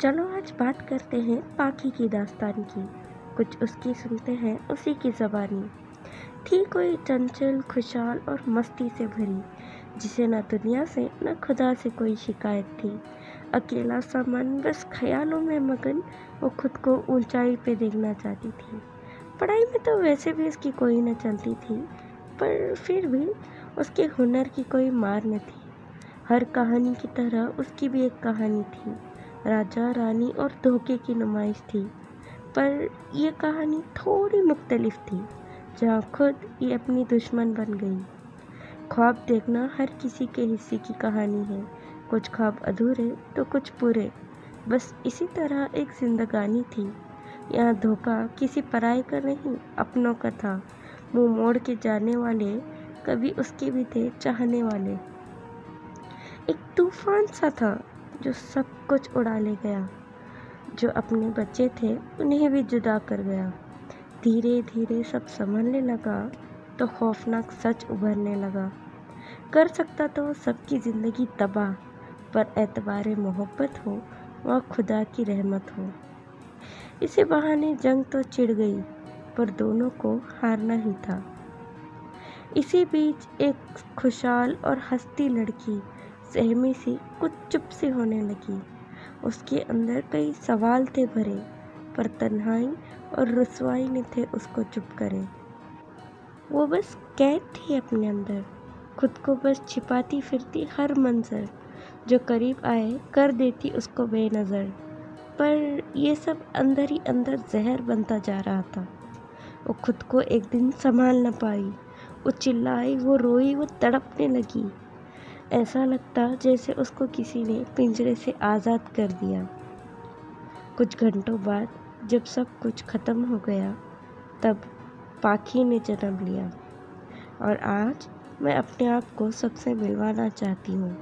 चलो आज बात करते हैं पाखी की दास्तान की। कुछ उसकी सुनते हैं उसी की ज़बानी। थी कोई चंचल खुशहाल और मस्ती से भरी, जिसे न दुनिया से, न खुदा से कोई शिकायत थी। अकेला सा मन, बस ख्यालों में मगन, वो खुद को ऊंचाई पे देखना चाहती थी। पढ़ाई में तो वैसे भी उसकी कोई न चलती थी, पर फिर भी उसके हुनर की कोई मार न थी। हर कहानी की तरह उसकी भी एक कहानी थी। राजा, रानी और धोखे की नुमाइश थी। पर यह कहानी थोड़ी मुख्तलिफ़ थी, जहाँ खुद ये अपनी दुश्मन बन गई। ख्वाब देखना हर किसी के हिस्से की कहानी है। कुछ ख्वाब अधूरे तो कुछ पूरे। बस इसी तरह एक जिंदगानी थी। यहाँ धोखा किसी पराये का नहीं, अपनों का था। मुँह मोड़ के जाने वाले कभी उसके भी थे चाहने वाले। एक तूफ़ान सा था जो सब कुछ उड़ा ले गया, जो अपने बच्चे थे, उन्हें भी जुदा कर गया। धीरे धीरे सब संभलने लगा तो खौफनाक सच उभरने लगा। कर सकता तो सबकी ज़िंदगी तबाह, पर एतबार मोहब्बत हो, वह खुदा की रहमत हो। इसी बहाने जंग तो चिढ़ गई, पर दोनों को हारना ही था। इसी बीच एक खुशहाल और हस्ती लड़की सहमी सी, कुछ चुप सी होने लगी। उसके अंदर कई सवाल थे भरे, पर तन्हाई और रसवाई ने थे उसको चुप करे। वो बस कैद थी अपने अंदर। खुद को बस छिपाती फिरती हर मंजर, जो करीब आए कर देती उसको बेनज़र। पर ये सब अंदर ही अंदर जहर बनता जा रहा था। वो खुद को एक दिन संभाल न पाई। वो चिल्लाई, वो रोई, वो तड़पने लगी। ऐसा लगता जैसे उसको किसी ने पिंजरे से आज़ाद कर दिया। कुछ घंटों बाद जब सब कुछ ख़त्म हो गया, तब पाखी ने जन्म लिया। और आज मैं अपने आप को सबसे मिलवाना चाहती हूँ।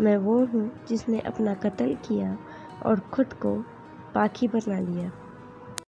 मैं वो हूँ जिसने अपना कत्ल किया और ख़ुद को पाखी बना लिया।